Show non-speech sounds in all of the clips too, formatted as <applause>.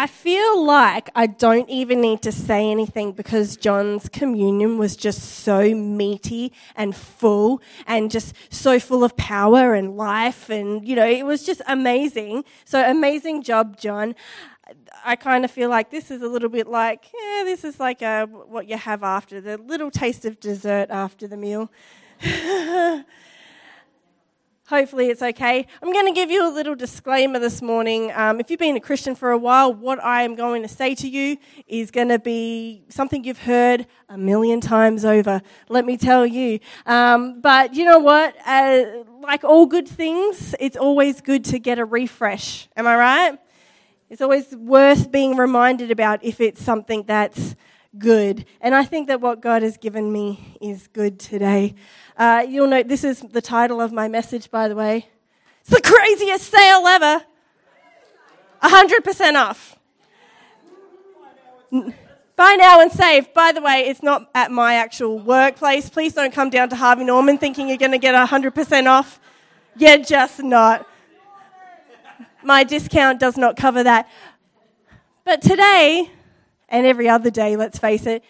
I feel like I don't even need to say anything because John's communion was just so meaty and full and just so full of power and life. And, you know, it was just amazing. So, amazing job, John. I kind of feel like this is a little bit like, yeah, this is like a, what you have after the little taste of dessert after the meal. <laughs> Hopefully, it's okay. I'm going to give you a little disclaimer this morning. Um, if you've been a Christian for a while, what I am going to say to you is going to be something you've heard a million times over. Let me tell you. Um, but you know what? Uh, like all good things, it's always good to get a refresh. Am I right? It's always worth being reminded about if it's something that's good. And I think that what God has given me is good today. Uh, you'll note this is the title of my message, by the way. It's the craziest sale ever. 100% off. Buy now and save. By the way, it's not at my actual workplace. Please don't come down to Harvey Norman thinking you're going to get 100% off. You're just not. My discount does not cover that. But today, and every other day, let's face it,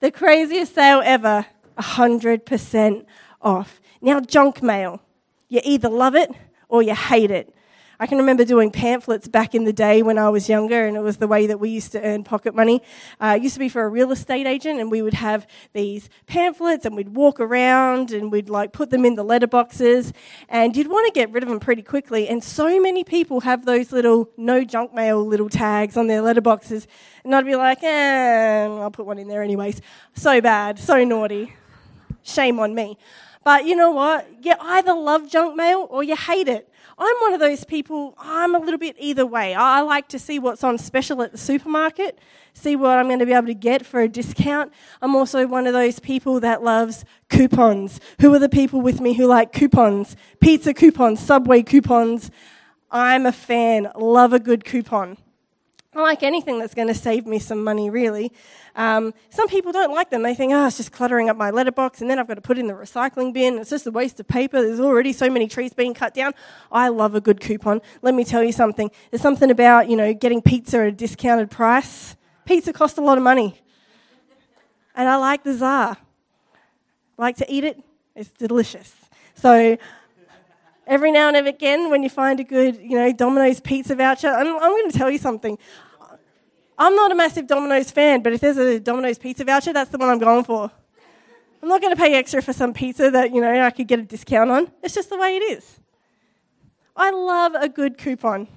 the craziest sale ever 100% off. Now, junk mail. You either love it or you hate it. I can remember doing pamphlets back in the day when I was younger, and it was the way that we used to earn pocket money. Uh, it used to be for a real estate agent, and we would have these pamphlets, and we'd walk around, and we'd like put them in the letterboxes, and you'd want to get rid of them pretty quickly. And so many people have those little no junk mail little tags on their letterboxes, and I'd be like, eh, I'll put one in there anyways. So bad, so naughty. Shame on me. But you know what? You either love junk mail or you hate it. I'm one of those people, I'm a little bit either way. I like to see what's on special at the supermarket, see what I'm going to be able to get for a discount. I'm also one of those people that loves coupons. Who are the people with me who like coupons? Pizza coupons, Subway coupons. I'm a fan, love a good coupon. I like anything that's going to save me some money, really. Um, some people don't like them. They think, oh, it's just cluttering up my letterbox, and then I've got to put it in the recycling bin. It's just a waste of paper. There's already so many trees being cut down. I love a good coupon. Let me tell you something. There's something about, you know, getting pizza at a discounted price. Pizza costs a lot of money. And I like the czar. Like to eat it. It's delicious. So every now and again, when you find a good, you know, Domino's pizza voucher, I'm, I'm going to tell you something. I'm not a massive Domino's fan, but if there's a Domino's pizza voucher, that's the one I'm going for. I'm not going to pay extra for some pizza that, you know, I could get a discount on. It's just the way it is. I love a good coupon.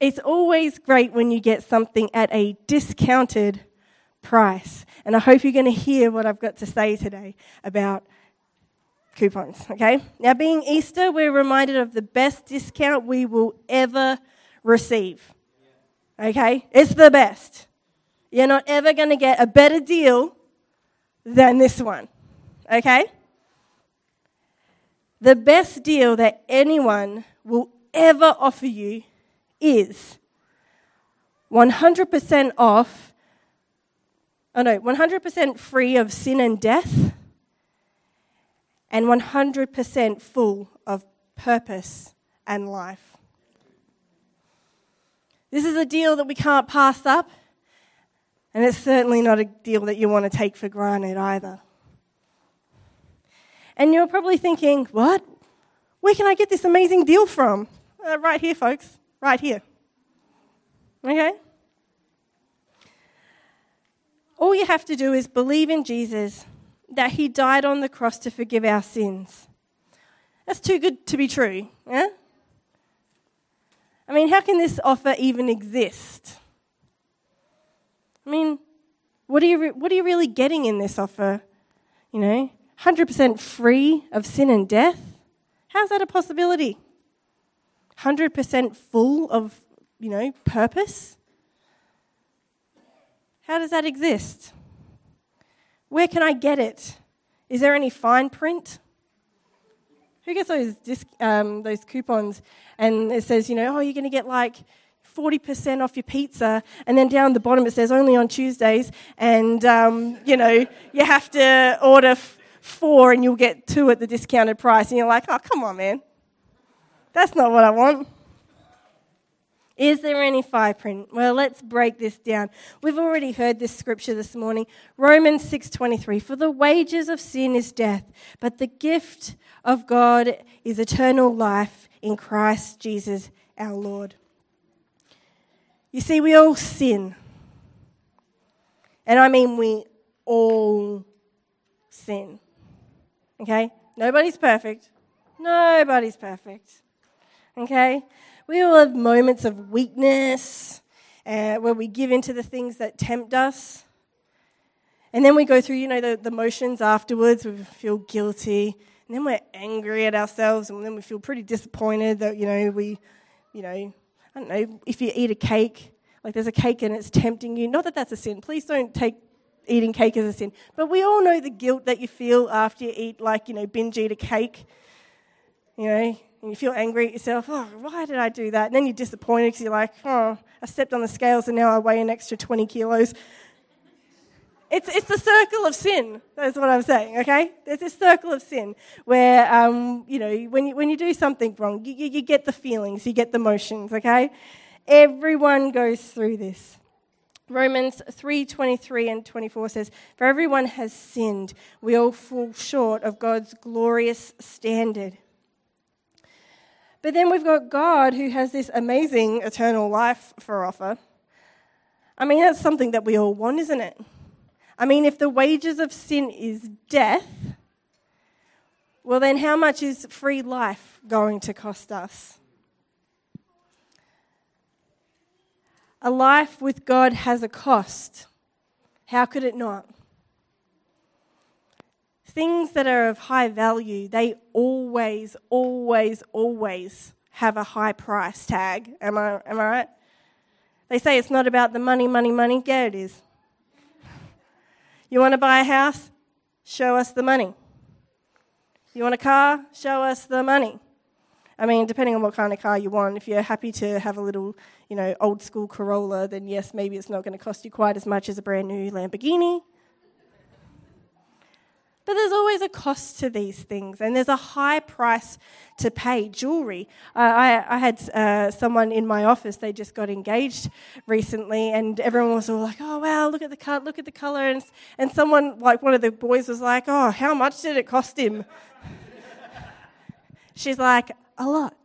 It's always great when you get something at a discounted price. And I hope you're going to hear what I've got to say today about coupons, okay? Now, being Easter, we're reminded of the best discount we will ever receive. Okay? It's the best. You're not ever going to get a better deal than this one. Okay? The best deal that anyone will ever offer you is 100% off, oh no, 100% free of sin and death, and 100% full of purpose and life. This is a deal that we can't pass up, and it's certainly not a deal that you want to take for granted either. And you're probably thinking, what? Where can I get this amazing deal from? Uh, right here, folks. Right here. Okay? All you have to do is believe in Jesus, that he died on the cross to forgive our sins. That's too good to be true. Yeah? I mean, how can this offer even exist? I mean, what are you, re- what are you really getting in this offer? You know, 100% free of sin and death? How's that a possibility? 100% full of, you know, purpose? How does that exist? Where can I get it? Is there any fine print? Who gets those disc, um, those coupons? And it says, you know, oh, you're going to get like 40% off your pizza, and then down the bottom it says only on Tuesdays, and um, you know you have to order f- four and you'll get two at the discounted price, and you're like, oh, come on, man, that's not what I want. Is there any fire print? Well, let's break this down. We've already heard this scripture this morning. Romans 6:23 For the wages of sin is death, but the gift of God is eternal life in Christ Jesus our Lord. You see we all sin. And I mean we all sin. Okay? Nobody's perfect. Nobody's perfect. Okay? We all have moments of weakness uh, where we give in to the things that tempt us. And then we go through, you know, the, the motions afterwards. We feel guilty. And then we're angry at ourselves. And then we feel pretty disappointed that, you know, we, you know, I don't know, if you eat a cake, like there's a cake and it's tempting you. Not that that's a sin. Please don't take eating cake as a sin. But we all know the guilt that you feel after you eat, like, you know, binge eat a cake. You know, and you feel angry at yourself, oh, why did I do that? And then you're disappointed because you're like, oh, I stepped on the scales and now I weigh an extra 20 kilos. It's, it's the circle of sin. That's what I'm saying, okay? There's this circle of sin where, um, you know, when you, when you do something wrong, you, you, you get the feelings, you get the motions, okay? Everyone goes through this. Romans 3:23 and 24 says, "For everyone has sinned. We all fall short of God's glorious standard." But then we've got God who has this amazing eternal life for offer. I mean, that's something that we all want, isn't it? I mean, if the wages of sin is death, well, then how much is free life going to cost us? A life with God has a cost. How could it not? Things that are of high value, they always, always, always have a high price tag. Am I, am I right? They say it's not about the money, money, money. Yeah, it is. You want to buy a house? Show us the money. You want a car? Show us the money. I mean, depending on what kind of car you want, if you're happy to have a little, you know, old school Corolla, then yes, maybe it's not going to cost you quite as much as a brand new Lamborghini. But there's always a cost to these things, and there's a high price to pay. Jewelry. Uh, I, I, had uh, someone in my office, they just got engaged recently, and everyone was all like, oh, wow, look at the cut, look at the color. And, and someone, like one of the boys, was like, oh, how much did it cost him? <laughs> She's like, a lot.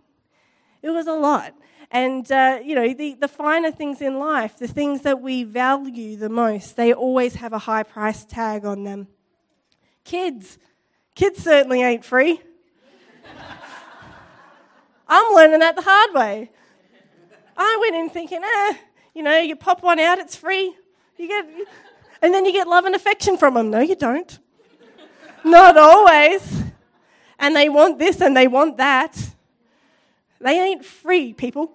It was a lot. And, uh, you know, the, the finer things in life, the things that we value the most, they always have a high price tag on them. Kids. Kids certainly ain't free. I'm learning that the hard way. I went in thinking, eh, you know, you pop one out, it's free. You get, and then you get love and affection from them. No, you don't. Not always. And they want this and they want that. They ain't free, people.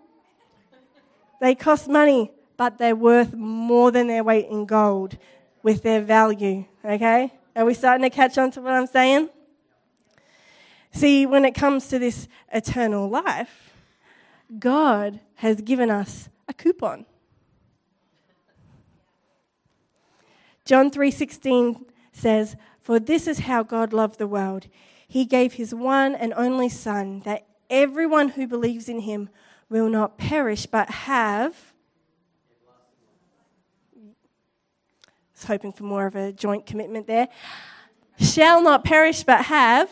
They cost money, but they're worth more than their weight in gold with their value, okay? Are we starting to catch on to what I'm saying? See, when it comes to this eternal life, God has given us a coupon. John 3:16 says, "For this is how God loved the world. He gave his one and only son that everyone who believes in him will not perish but have was hoping for more of a joint commitment there. Shall not perish but have.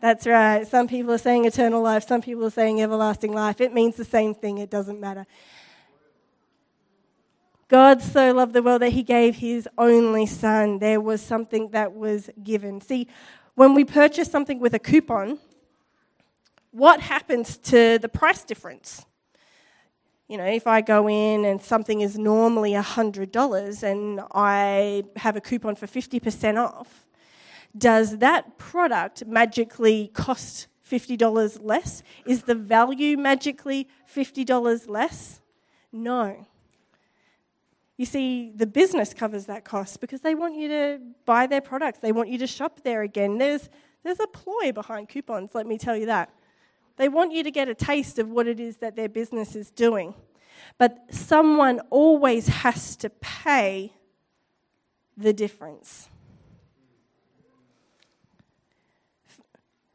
That's right. Some people are saying eternal life, some people are saying everlasting life. It means the same thing, it doesn't matter. God so loved the world that he gave his only son. There was something that was given. See, when we purchase something with a coupon, what happens to the price difference? You know, if I go in and something is normally $100 and I have a coupon for 50% off, does that product magically cost $50 less? Is the value magically $50 less? No. You see, the business covers that cost because they want you to buy their products. They want you to shop there again. There's, there's a ploy behind coupons, let me tell you that. They want you to get a taste of what it is that their business is doing. But someone always has to pay the difference.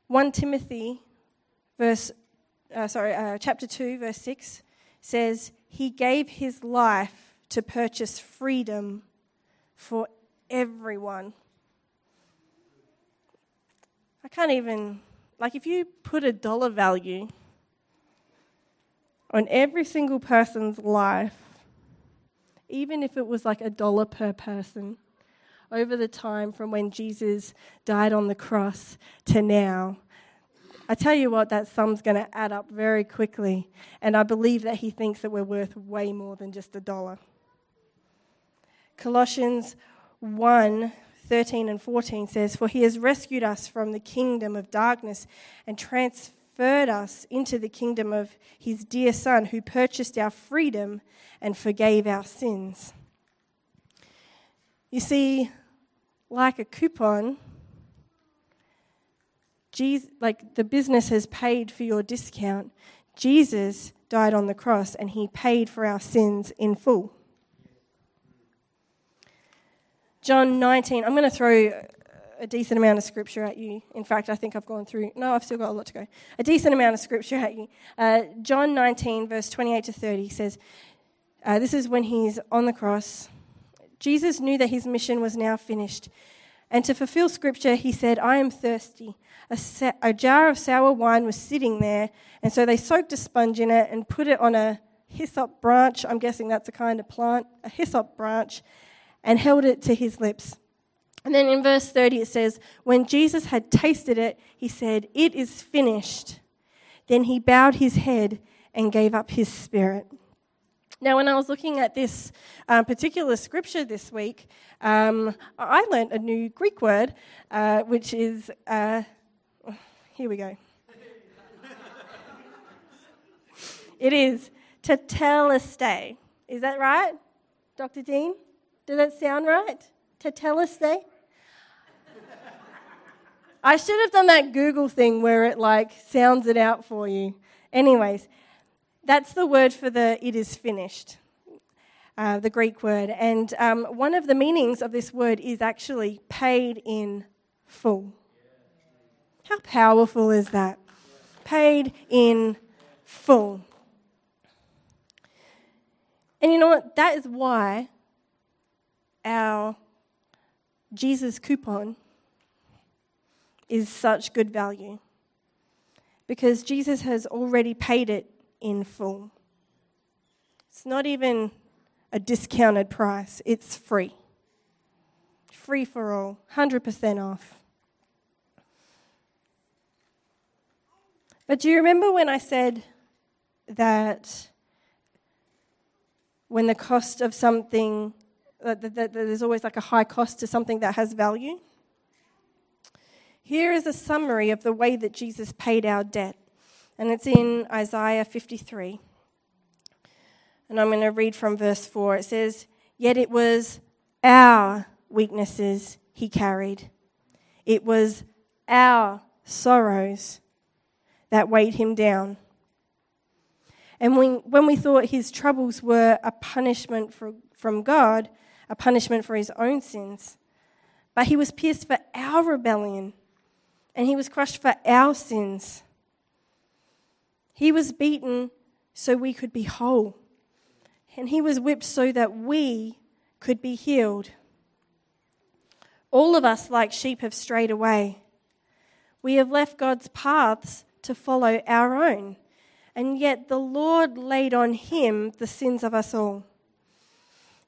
1 Timothy verse uh, sorry, uh, chapter 2, verse 6 says, He gave His life to purchase freedom for everyone. I can't even, like, if you put a dollar value on every single person's life, even if it was like a dollar per person, over the time from when Jesus died on the cross to now, I tell you what, that sum's going to add up very quickly. And I believe that he thinks that we're worth way more than just a dollar. Colossians 1 13 and 14 says, For he has rescued us from the kingdom of darkness and transferred us into the kingdom of his dear Son, who purchased our freedom and forgave our sins. You see, like a coupon, Jesus, like the business has paid for your discount. Jesus died on the cross and he paid for our sins in full. John 19, I'm going to throw a decent amount of scripture at you. In fact, I think I've gone through, no, I've still got a lot to go. A decent amount of scripture at you. Uh, John 19, verse 28 to 30 says, uh, This is when he's on the cross. Jesus knew that his mission was now finished. And to fulfill scripture, he said, I am thirsty. A, sa- a, jar of sour wine was sitting there, and so they soaked a sponge in it and put it on a hyssop branch. I'm guessing that's a kind of plant, a hyssop branch, and held it to his lips. And then in verse 30 it says, When Jesus had tasted it, he said, It is finished. Then he bowed his head and gave up his spirit. Now, when I was looking at this uh, particular scripture this week, um, I learned a new Greek word, uh, which is, uh, here we go. <laughs> it is tetelestai. Is that right, Dr. Dean? Does that sound right? Tetelestai? I should have done that Google thing where it like sounds it out for you. Anyways, that's the word for the it is finished, uh, the Greek word. And um, one of the meanings of this word is actually paid in full. How powerful is that? Paid in full. And you know what? That is why our Jesus coupon is such good value. Because Jesus has already paid it in full. It's not even a discounted price, it's free. Free for all, 100% off. But do you remember when I said that when the cost of something, Uh, there's always like a high cost to something that has value? Here is a summary of the way that Jesus paid our debt and it's in Isaiah 53. And I'm going to read from verse 4. It says, Yet it was our weaknesses he carried, it was our sorrows that weighed him down. And when, when we thought his troubles were a punishment for, from God, a punishment for his own sins, but he was pierced for our rebellion, and he was crushed for our sins. He was beaten so we could be whole, and he was whipped so that we could be healed. All of us, like sheep, have strayed away. We have left God's paths to follow our own, and yet the Lord laid on him the sins of us all.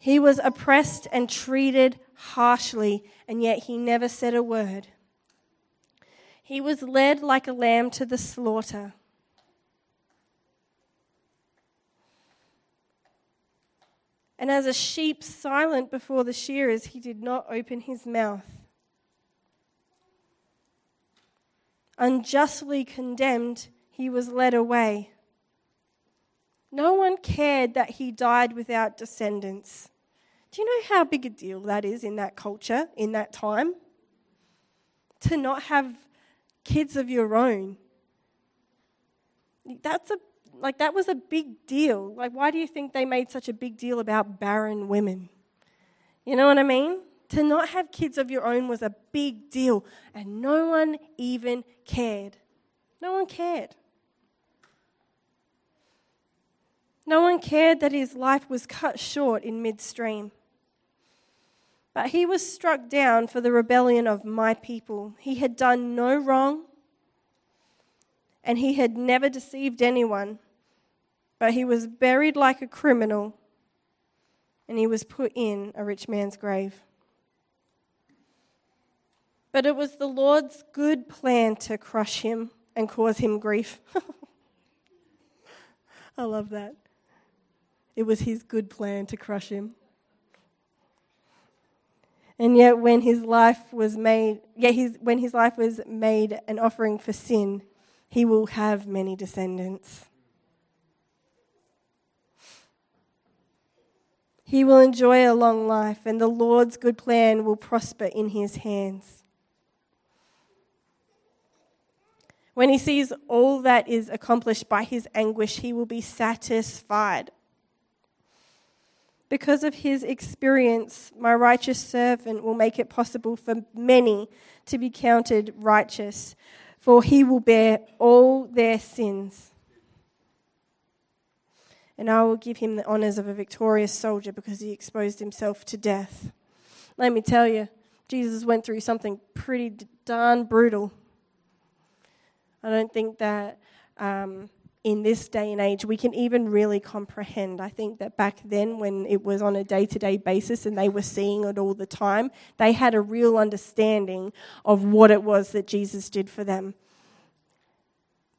He was oppressed and treated harshly, and yet he never said a word. He was led like a lamb to the slaughter And as a sheep silent before the shearers, he did not open his mouth. Unjustly condemned, he was led away. No one cared that he died without descendants. Do you know how big a deal that is in that culture, in that time? To not have kids of your own. That's a like that was a big deal. Like, why do you think they made such a big deal about barren women? You know what I mean? To not have kids of your own was a big deal, and no one even cared. No one cared. No one cared that his life was cut short in midstream. But he was struck down for the rebellion of my people. He had done no wrong, and he had never deceived anyone. But he was buried like a criminal, and he was put in a rich man's grave. But it was the Lord's good plan to crush him and cause him grief. <laughs> I love that. It was his good plan to crush him. And yet when his life was made, yet his, when his life was made an offering for sin, he will have many descendants. He will enjoy a long life, and the Lord's good plan will prosper in his hands. When he sees all that is accomplished by his anguish, he will be satisfied. Because of his experience, my righteous servant will make it possible for many to be counted righteous, for he will bear all their sins. And I will give him the honours of a victorious soldier because he exposed himself to death. Let me tell you, Jesus went through something pretty darn brutal. I don't think that um, in this day and age we can even really comprehend. I think that back then, when it was on a day to day basis and they were seeing it all the time, they had a real understanding of what it was that Jesus did for them.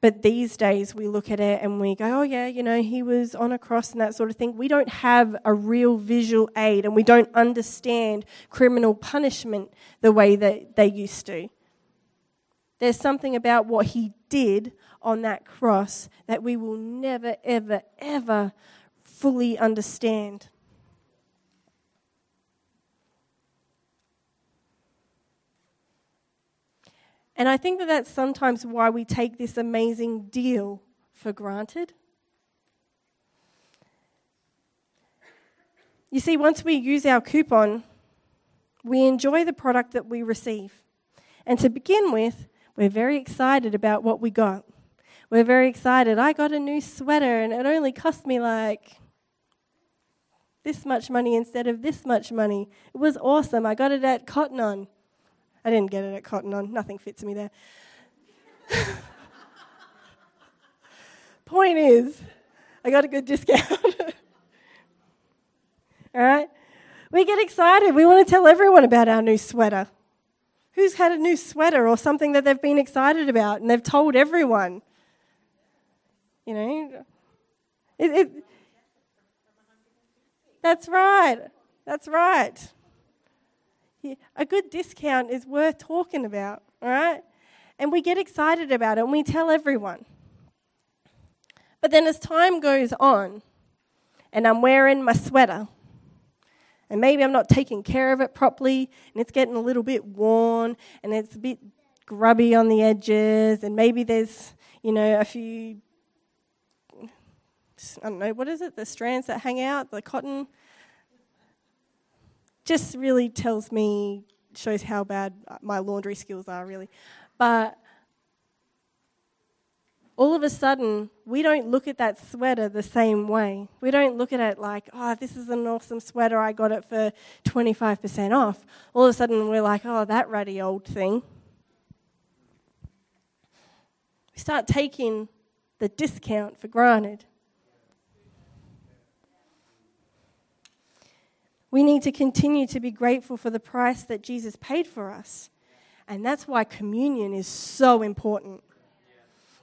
But these days we look at it and we go, oh, yeah, you know, he was on a cross and that sort of thing. We don't have a real visual aid and we don't understand criminal punishment the way that they used to. There's something about what he did on that cross that we will never, ever, ever fully understand. And I think that that's sometimes why we take this amazing deal for granted. You see, once we use our coupon, we enjoy the product that we receive. And to begin with, we're very excited about what we got. We're very excited. I got a new sweater and it only cost me like this much money instead of this much money. It was awesome. I got it at Cotton On. I didn't get it at Cotton On. Nothing fits me there. <laughs> Point is, I got a good discount. <laughs> All right? We get excited. We want to tell everyone about our new sweater. Who's had a new sweater or something that they've been excited about and they've told everyone? You know, it, it, that's right. That's right. Yeah, a good discount is worth talking about, right? And we get excited about it and we tell everyone. But then as time goes on and I'm wearing my sweater, and maybe I'm not taking care of it properly, and it's getting a little bit worn, and it's a bit grubby on the edges, and maybe there's, you know, a few, don't know, what is it, the strands that hang out, the cotton. Just really tells me, shows how bad my laundry skills are, really. But all of a sudden, we don't look at that sweater the same way. We don't look at it like, oh, this is an awesome sweater, I got it for 25% off. All of a sudden, we're like, oh, that ratty old thing. We start taking the discount for granted. We need to continue to be grateful for the price that Jesus paid for us. And that's why communion is so important.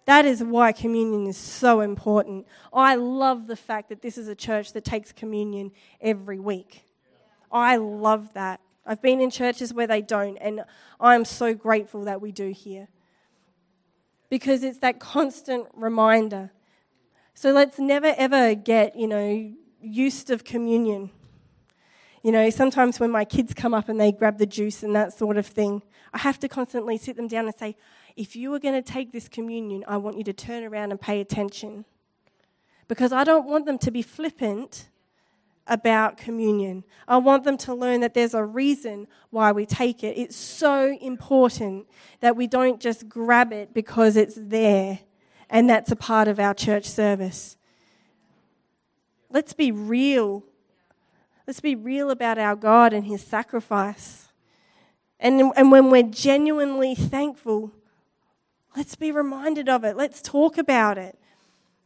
That is why communion is so important. I love the fact that this is a church that takes communion every week. I love that. I've been in churches where they don't, and I'm so grateful that we do here. Because it's that constant reminder. So let's never ever get, you know, used of communion. You know, sometimes when my kids come up and they grab the juice and that sort of thing, I have to constantly sit them down and say, if you are going to take this communion, I want you to turn around and pay attention. Because I don't want them to be flippant about communion. I want them to learn that there's a reason why we take it. It's so important that we don't just grab it because it's there and that's a part of our church service. Let's be real. Let's be real about our God and His sacrifice. And, and when we're genuinely thankful, let's be reminded of it. Let's talk about it.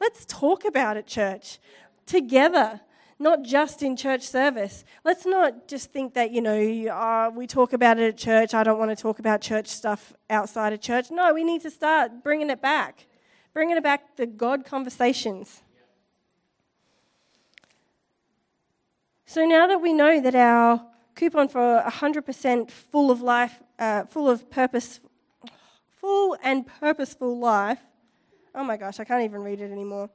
Let's talk about it, church, together, not just in church service. Let's not just think that, you know, uh, we talk about it at church. I don't want to talk about church stuff outside of church. No, we need to start bringing it back, bringing it back the God conversations. So now that we know that our coupon for 100% full of life, uh, full of purpose, full and purposeful life. Oh my gosh, I can't even read it anymore.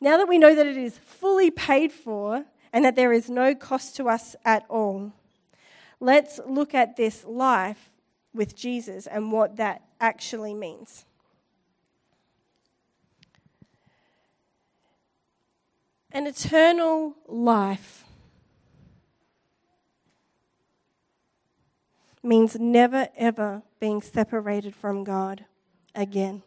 Now that we know that it is fully paid for and that there is no cost to us at all, let's look at this life with Jesus and what that actually means. An eternal life means never ever being separated from God again.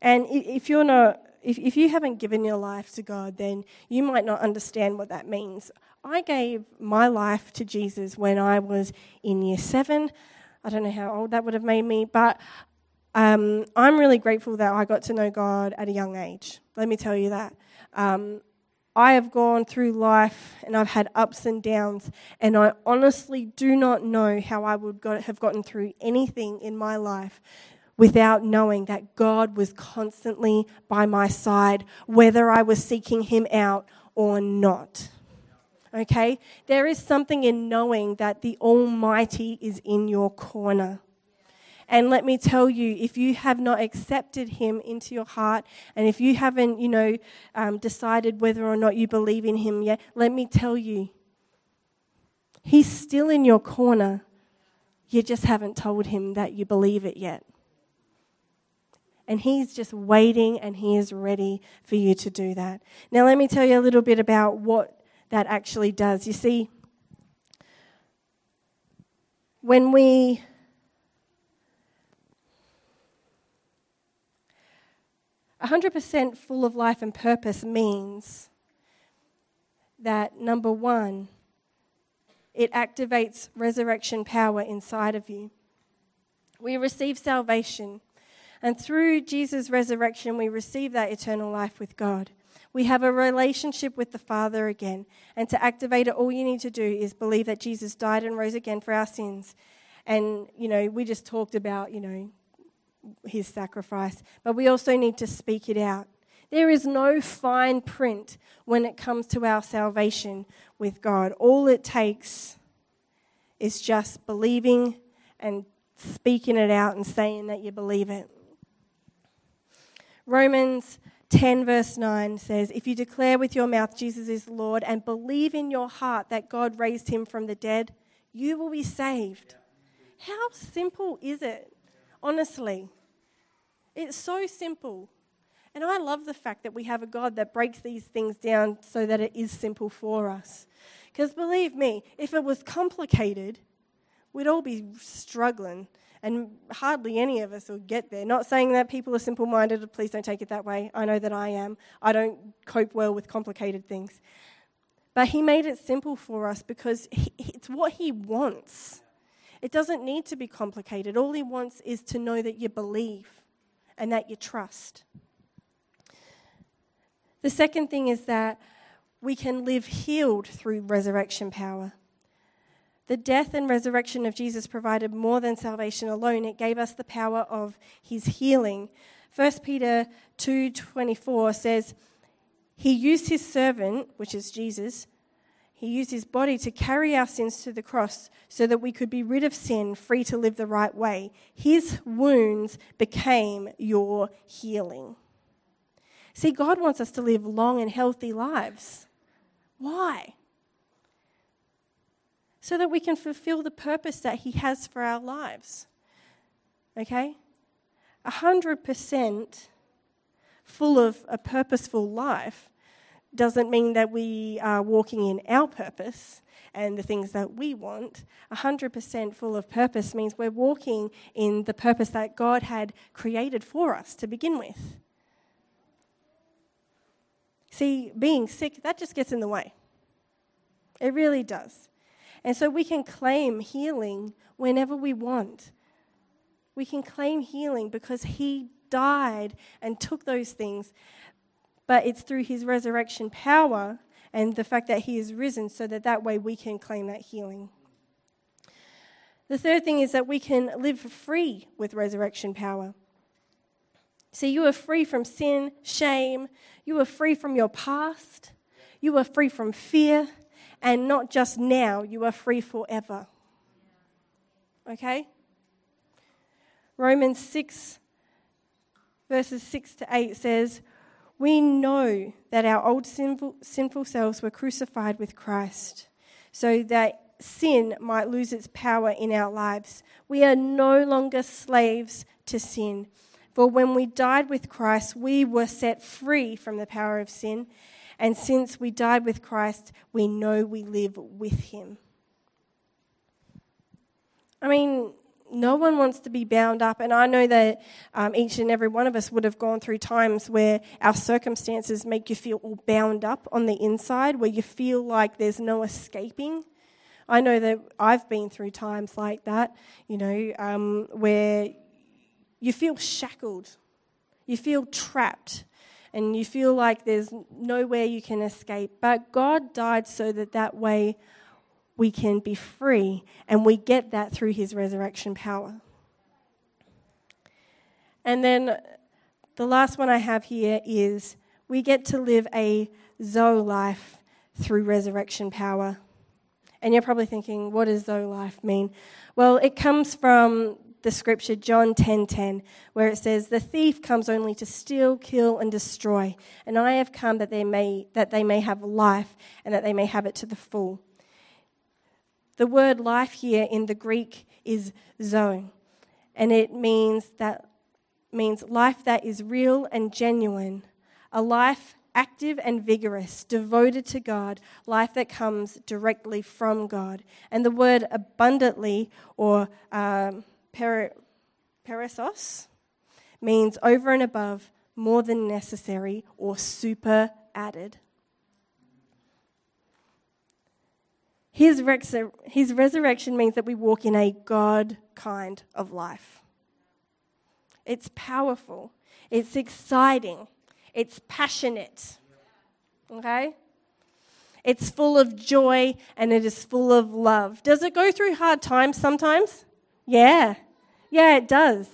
And if you're not, if, if you haven't given your life to God, then you might not understand what that means. I gave my life to Jesus when I was in year seven. I don't know how old that would have made me, but um, I'm really grateful that I got to know God at a young age. Let me tell you that. Um, I have gone through life and I've had ups and downs, and I honestly do not know how I would have gotten through anything in my life without knowing that God was constantly by my side, whether I was seeking Him out or not. Okay? There is something in knowing that the Almighty is in your corner. And let me tell you, if you have not accepted him into your heart, and if you haven't, you know, um, decided whether or not you believe in him yet, let me tell you, he's still in your corner. You just haven't told him that you believe it yet. And he's just waiting and he is ready for you to do that. Now, let me tell you a little bit about what that actually does. You see, when we 100% full of life and purpose means that, number one, it activates resurrection power inside of you. We receive salvation, and through Jesus' resurrection, we receive that eternal life with God. We have a relationship with the Father again. And to activate it, all you need to do is believe that Jesus died and rose again for our sins. And, you know, we just talked about, you know, his sacrifice, but we also need to speak it out. There is no fine print when it comes to our salvation with God. All it takes is just believing and speaking it out and saying that you believe it. Romans 10, verse 9 says, If you declare with your mouth Jesus is Lord and believe in your heart that God raised him from the dead, you will be saved. How simple is it? Honestly, it's so simple. And I love the fact that we have a God that breaks these things down so that it is simple for us. Because believe me, if it was complicated, we'd all be struggling, and hardly any of us will get there. Not saying that people are simple minded, please don't take it that way. I know that I am. I don't cope well with complicated things. But He made it simple for us because it's what He wants. It doesn't need to be complicated. All He wants is to know that you believe and that you trust. The second thing is that we can live healed through resurrection power. The death and resurrection of Jesus provided more than salvation alone. It gave us the power of his healing. 1 Peter 2:24 says, "He used his servant, which is Jesus, he used his body to carry our sins to the cross so that we could be rid of sin, free to live the right way. His wounds became your healing. See, God wants us to live long and healthy lives. Why? So that we can fulfill the purpose that He has for our lives. Okay? A hundred percent full of a purposeful life doesn't mean that we are walking in our purpose and the things that we want. 100% full of purpose means we're walking in the purpose that God had created for us to begin with. See, being sick, that just gets in the way. It really does. And so we can claim healing whenever we want. We can claim healing because He died and took those things. But it's through His resurrection power and the fact that He is risen so that that way we can claim that healing. The third thing is that we can live free with resurrection power. See, you are free from sin, shame, you are free from your past, you are free from fear, and not just now, you are free forever. Okay? Romans 6, verses 6 to 8 says, We know that our old sinful, sinful selves were crucified with Christ, so that sin might lose its power in our lives. We are no longer slaves to sin. For when we died with Christ, we were set free from the power of sin. And since we died with Christ, we know we live with him. I mean, no one wants to be bound up. And I know that um, each and every one of us would have gone through times where our circumstances make you feel all bound up on the inside, where you feel like there's no escaping. I know that I've been through times like that, you know, um, where you feel shackled, you feel trapped, and you feel like there's nowhere you can escape. But God died so that that way we can be free, and we get that through his resurrection power. And then the last one I have here is we get to live a Zoe life through resurrection power. And you're probably thinking, what does Zoe life mean? Well, it comes from the scripture John 10:10 10, 10, where it says the thief comes only to steal, kill and destroy and I have come that they may that they may have life and that they may have it to the full. The word life here in the Greek is zoe and it means that means life that is real and genuine, a life active and vigorous, devoted to God, life that comes directly from God. And the word abundantly or um, per, perissos means over and above, more than necessary, or super added. His, his resurrection means that we walk in a God kind of life. It's powerful, it's exciting, it's passionate. Okay? It's full of joy and it is full of love. Does it go through hard times sometimes? Yeah. Yeah, it does.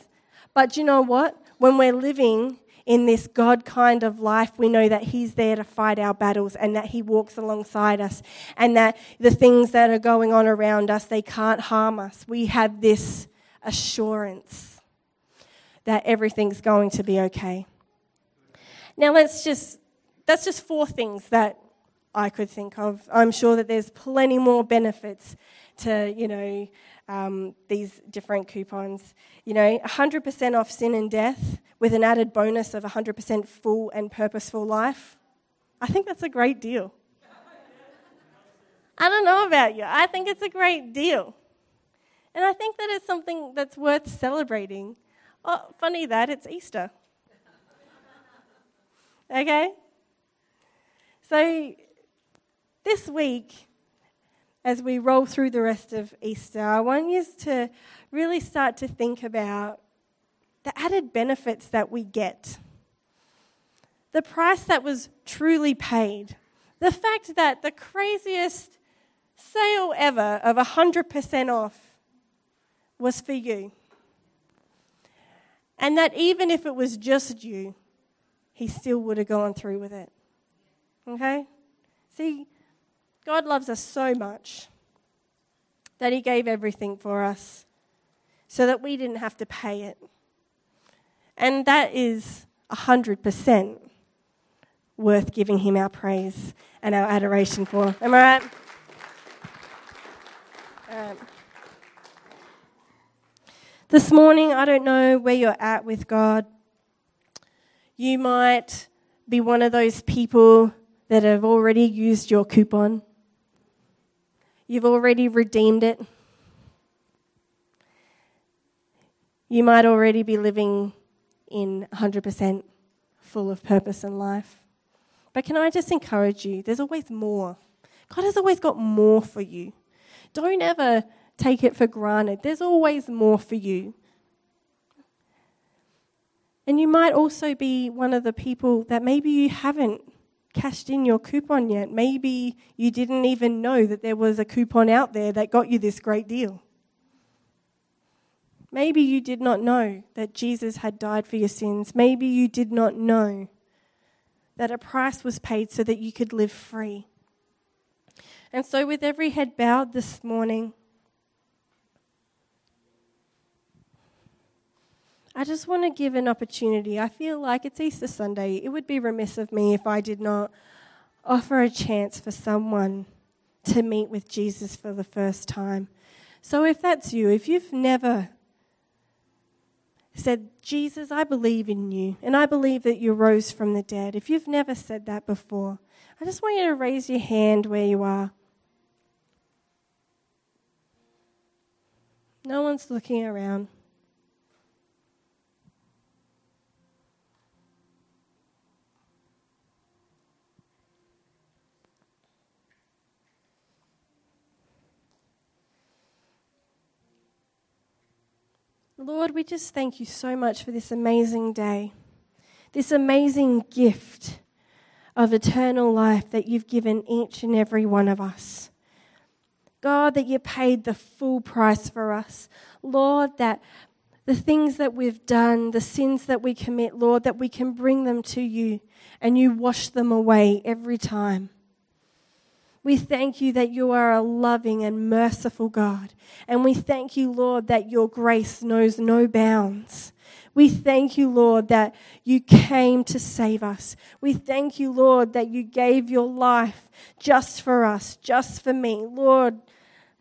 But you know what? When we're living in this God kind of life, we know that He's there to fight our battles and that He walks alongside us and that the things that are going on around us, they can't harm us. We have this assurance that everything's going to be okay. Now, let's just, that's just four things that I could think of. I'm sure that there's plenty more benefits to, you know, um, these different coupons. You know, 100% off sin and death with an added bonus of 100% full and purposeful life. I think that's a great deal. I don't know about you. I think it's a great deal. And I think that it's something that's worth celebrating. Oh, funny that, it's Easter. Okay? So, this week, as we roll through the rest of Easter, I want you to really start to think about the added benefits that we get, the price that was truly paid, the fact that the craziest sale ever of 100% off was for you. And that even if it was just you, he still would have gone through with it. Okay? See, God loves us so much that He gave everything for us so that we didn't have to pay it. And that is 100% worth giving Him our praise and our adoration for. Am I right? Um, this morning, I don't know where you're at with God. You might be one of those people that have already used your coupon. You've already redeemed it. You might already be living in 100% full of purpose in life. But can I just encourage you? There's always more. God has always got more for you. Don't ever take it for granted. There's always more for you. And you might also be one of the people that maybe you haven't cashed in your coupon yet. Maybe you didn't even know that there was a coupon out there that got you this great deal. Maybe you did not know that Jesus had died for your sins. Maybe you did not know that a price was paid so that you could live free. And so, with every head bowed this morning, I just want to give an opportunity. I feel like it's Easter Sunday. It would be remiss of me if I did not offer a chance for someone to meet with Jesus for the first time. So if that's you, if you've never said, Jesus, I believe in you, and I believe that you rose from the dead, if you've never said that before, I just want you to raise your hand where you are. No one's looking around. Lord, we just thank you so much for this amazing day, this amazing gift of eternal life that you've given each and every one of us. God, that you paid the full price for us. Lord, that the things that we've done, the sins that we commit, Lord, that we can bring them to you and you wash them away every time. We thank you that you are a loving and merciful God. And we thank you, Lord, that your grace knows no bounds. We thank you, Lord, that you came to save us. We thank you, Lord, that you gave your life just for us, just for me. Lord,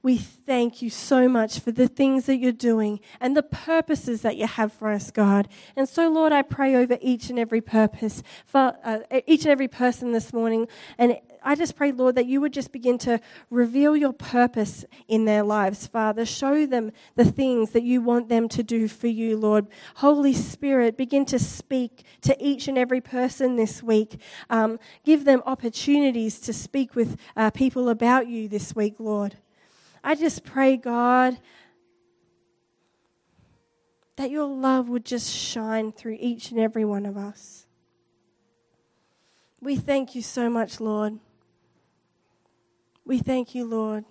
we thank you so much for the things that you're doing and the purposes that you have for us, God. And so, Lord, I pray over each and every purpose, for uh, each and every person this morning, and I just pray, Lord, that you would just begin to reveal your purpose in their lives, Father. Show them the things that you want them to do for you, Lord. Holy Spirit, begin to speak to each and every person this week. Um, give them opportunities to speak with uh, people about you this week, Lord. I just pray, God, that your love would just shine through each and every one of us. We thank you so much, Lord. We thank you, Lord.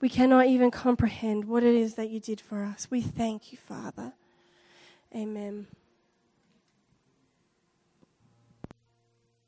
We cannot even comprehend what it is that you did for us. We thank you, Father. Amen.